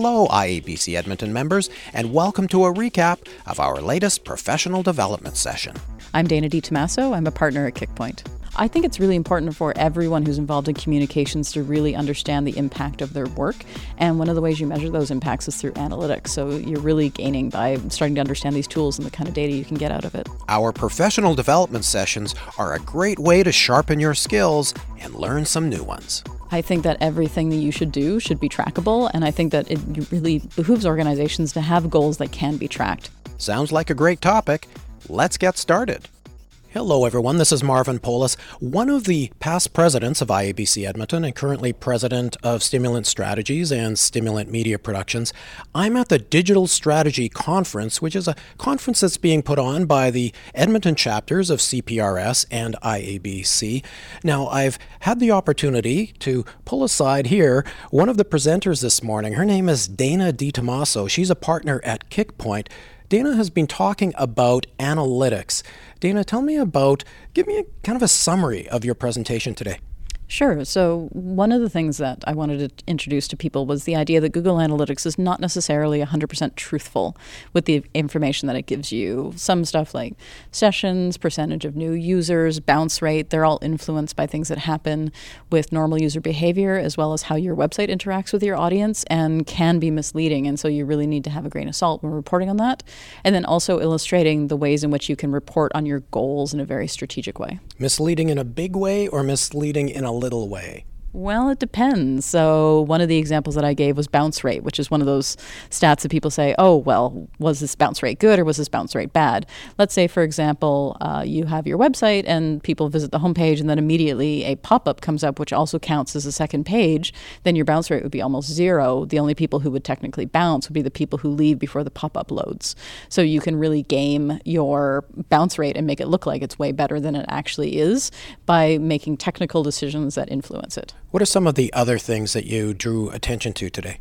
Hello, IABC Edmonton members, and welcome to a recap of our latest professional development session. I'm Dana DiTomaso. I'm a partner at Kickpoint. I think it's really important for everyone who's involved in communications to really understand the impact of their work. And one of the ways you measure those impacts is through analytics. So you're really gaining by starting to understand these tools and the kind of data you can get out of it. Our professional development sessions are a great way to sharpen your skills and learn some new ones. I think that everything that you should do should be trackable, and I think that it really behooves organizations to have goals that can be tracked. Sounds like a great topic. Let's get started. Hello, everyone. This is Marvin Polis, one of the past presidents of IABC Edmonton and currently president of Stimulant Strategies and Stimulant Media Productions. I'm at the Digital Strategy Conference, which is a conference that's being put on by the Edmonton chapters of CPRS and IABC. Now, I've had the opportunity to pull aside here one of the presenters this morning. Her name is Dana DiTomaso. She's a partner at Kickpoint. Dana has been talking about analytics. Dana, tell me about, give me a, kind of a summary of your presentation today. Sure. So, one of the things that I wanted to introduce to people was the idea that Google Analytics is not necessarily 100% truthful with the information that it gives you. Some stuff like sessions, percentage of new users, bounce rate, they're all influenced by things that happen with normal user behavior as well as how your website interacts with your audience and can be misleading. And so, you really need to have a grain of salt when reporting on that. And then also illustrating the ways in which you can report on your goals in a very strategic way. Misleading in a big way or misleading in a little way? Well, it depends. So, one of the examples that I gave was bounce rate, which is one of those stats that people say, oh, well, was this bounce rate good or was this bounce rate bad? Let's say, for example, uh, you have your website and people visit the homepage and then immediately a pop up comes up, which also counts as a second page, then your bounce rate would be almost zero. The only people who would technically bounce would be the people who leave before the pop up loads. So, you can really game your bounce rate and make it look like it's way better than it actually is by making technical decisions that influence it. What are some of the other things that you drew attention to today?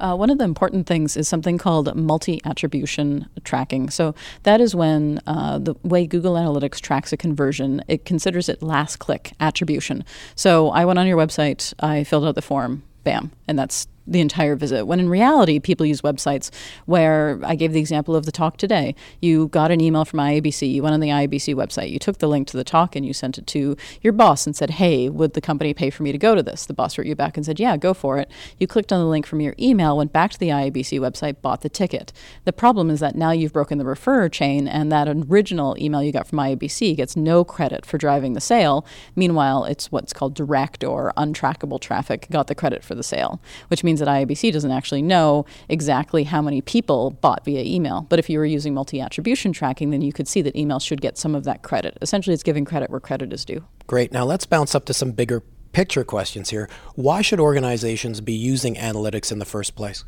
Uh, one of the important things is something called multi attribution tracking. So, that is when uh, the way Google Analytics tracks a conversion, it considers it last click attribution. So, I went on your website, I filled out the form, bam, and that's the entire visit. When in reality, people use websites where I gave the example of the talk today. You got an email from IABC, you went on the IABC website, you took the link to the talk and you sent it to your boss and said, Hey, would the company pay for me to go to this? The boss wrote you back and said, Yeah, go for it. You clicked on the link from your email, went back to the IABC website, bought the ticket. The problem is that now you've broken the referrer chain and that original email you got from IABC gets no credit for driving the sale. Meanwhile, it's what's called direct or untrackable traffic got the credit for the sale, which means means that IABC doesn't actually know exactly how many people bought via email. But if you were using multi attribution tracking, then you could see that email should get some of that credit. Essentially, it's giving credit where credit is due. Great. Now let's bounce up to some bigger picture questions here. Why should organizations be using analytics in the first place?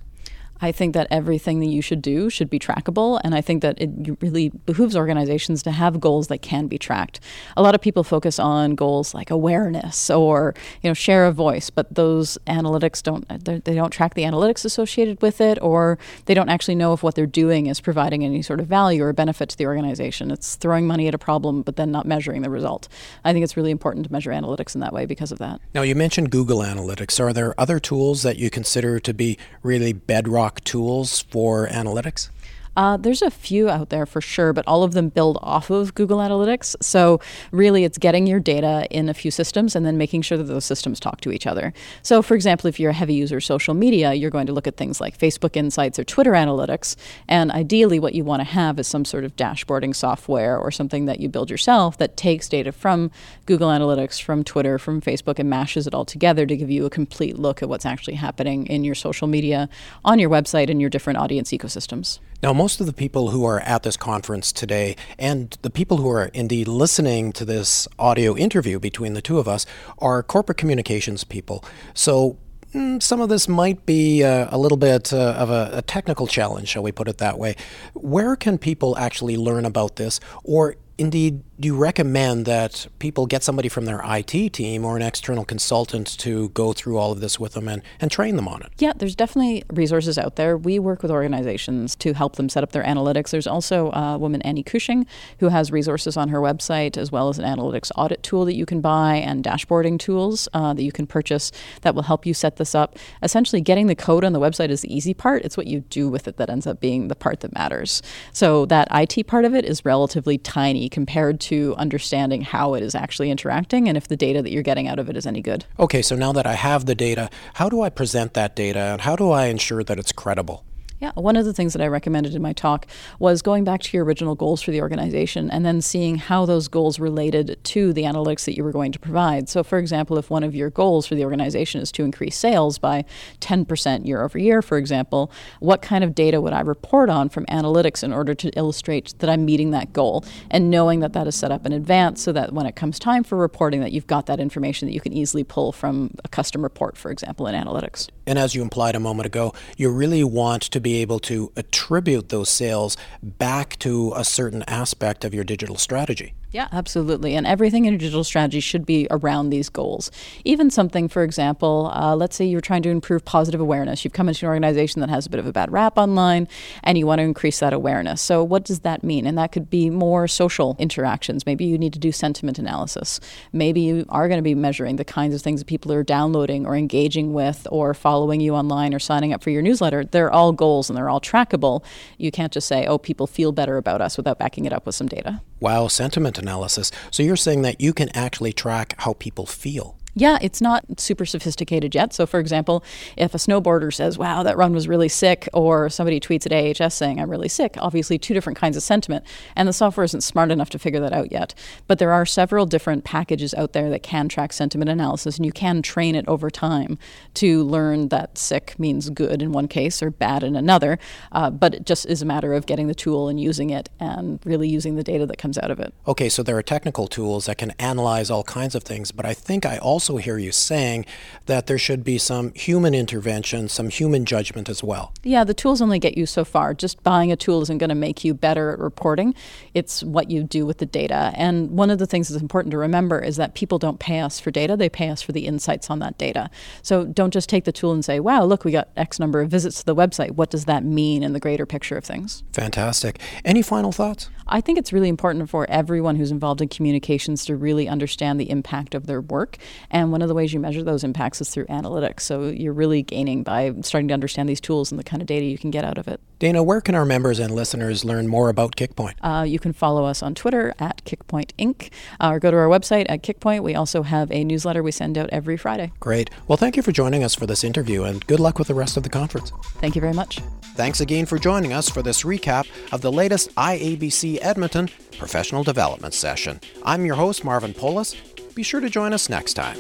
I think that everything that you should do should be trackable, and I think that it really behooves organizations to have goals that can be tracked. A lot of people focus on goals like awareness or you know share of voice, but those analytics don't they don't track the analytics associated with it, or they don't actually know if what they're doing is providing any sort of value or benefit to the organization. It's throwing money at a problem, but then not measuring the result. I think it's really important to measure analytics in that way because of that. Now you mentioned Google Analytics. Are there other tools that you consider to be really bedrock? Tools for analytics? Uh, there's a few out there for sure, but all of them build off of Google Analytics. So, really, it's getting your data in a few systems and then making sure that those systems talk to each other. So, for example, if you're a heavy user of social media, you're going to look at things like Facebook Insights or Twitter Analytics. And ideally, what you want to have is some sort of dashboarding software or something that you build yourself that takes data from Google Analytics, from Twitter, from Facebook, and mashes it all together to give you a complete look at what's actually happening in your social media, on your website, and your different audience ecosystems. Now, most of the people who are at this conference today, and the people who are indeed listening to this audio interview between the two of us, are corporate communications people. So, mm, some of this might be uh, a little bit uh, of a, a technical challenge, shall we put it that way. Where can people actually learn about this? Or indeed, do you recommend that people get somebody from their IT team or an external consultant to go through all of this with them and, and train them on it? Yeah, there's definitely resources out there. We work with organizations to help them set up their analytics. There's also a woman, Annie Cushing, who has resources on her website, as well as an analytics audit tool that you can buy and dashboarding tools uh, that you can purchase that will help you set this up. Essentially, getting the code on the website is the easy part. It's what you do with it that ends up being the part that matters. So that IT part of it is relatively tiny compared to understanding how it is actually interacting and if the data that you're getting out of it is any good. Okay, so now that I have the data, how do I present that data and how do I ensure that it's credible? Yeah, one of the things that I recommended in my talk was going back to your original goals for the organization and then seeing how those goals related to the analytics that you were going to provide. So, for example, if one of your goals for the organization is to increase sales by 10% year over year, for example, what kind of data would I report on from analytics in order to illustrate that I'm meeting that goal? And knowing that that is set up in advance so that when it comes time for reporting, that you've got that information that you can easily pull from a custom report, for example, in analytics. And as you implied a moment ago, you really want to be be able to attribute those sales back to a certain aspect of your digital strategy. Yeah, absolutely. And everything in your digital strategy should be around these goals. Even something, for example, uh, let's say you're trying to improve positive awareness. You've come into an organization that has a bit of a bad rap online and you want to increase that awareness. So, what does that mean? And that could be more social interactions. Maybe you need to do sentiment analysis. Maybe you are going to be measuring the kinds of things that people are downloading or engaging with or following you online or signing up for your newsletter. They're all goals and they're all trackable. You can't just say, oh, people feel better about us without backing it up with some data. Wow, sentiment analysis. So you're saying that you can actually track how people feel. Yeah, it's not super sophisticated yet. So, for example, if a snowboarder says, wow, that run was really sick, or somebody tweets at AHS saying, I'm really sick, obviously two different kinds of sentiment. And the software isn't smart enough to figure that out yet. But there are several different packages out there that can track sentiment analysis, and you can train it over time to learn that sick means good in one case or bad in another. Uh, but it just is a matter of getting the tool and using it and really using the data that comes out of it. Okay, so there are technical tools that can analyze all kinds of things, but I think I also also hear you saying that there should be some human intervention, some human judgment as well. Yeah, the tools only get you so far. Just buying a tool isn't going to make you better at reporting. It's what you do with the data. And one of the things that's important to remember is that people don't pay us for data, they pay us for the insights on that data. So don't just take the tool and say, wow, look, we got X number of visits to the website. What does that mean in the greater picture of things? Fantastic. Any final thoughts? I think it's really important for everyone who's involved in communications to really understand the impact of their work and one of the ways you measure those impacts is through analytics. So you're really gaining by starting to understand these tools and the kind of data you can get out of it. Dana, where can our members and listeners learn more about Kickpoint? Uh, you can follow us on Twitter at Kickpoint Inc. Uh, or go to our website at Kickpoint. We also have a newsletter we send out every Friday. Great. Well, thank you for joining us for this interview and good luck with the rest of the conference. Thank you very much. Thanks again for joining us for this recap of the latest IABC Edmonton professional development session. I'm your host, Marvin Polis. Be sure to join us next time.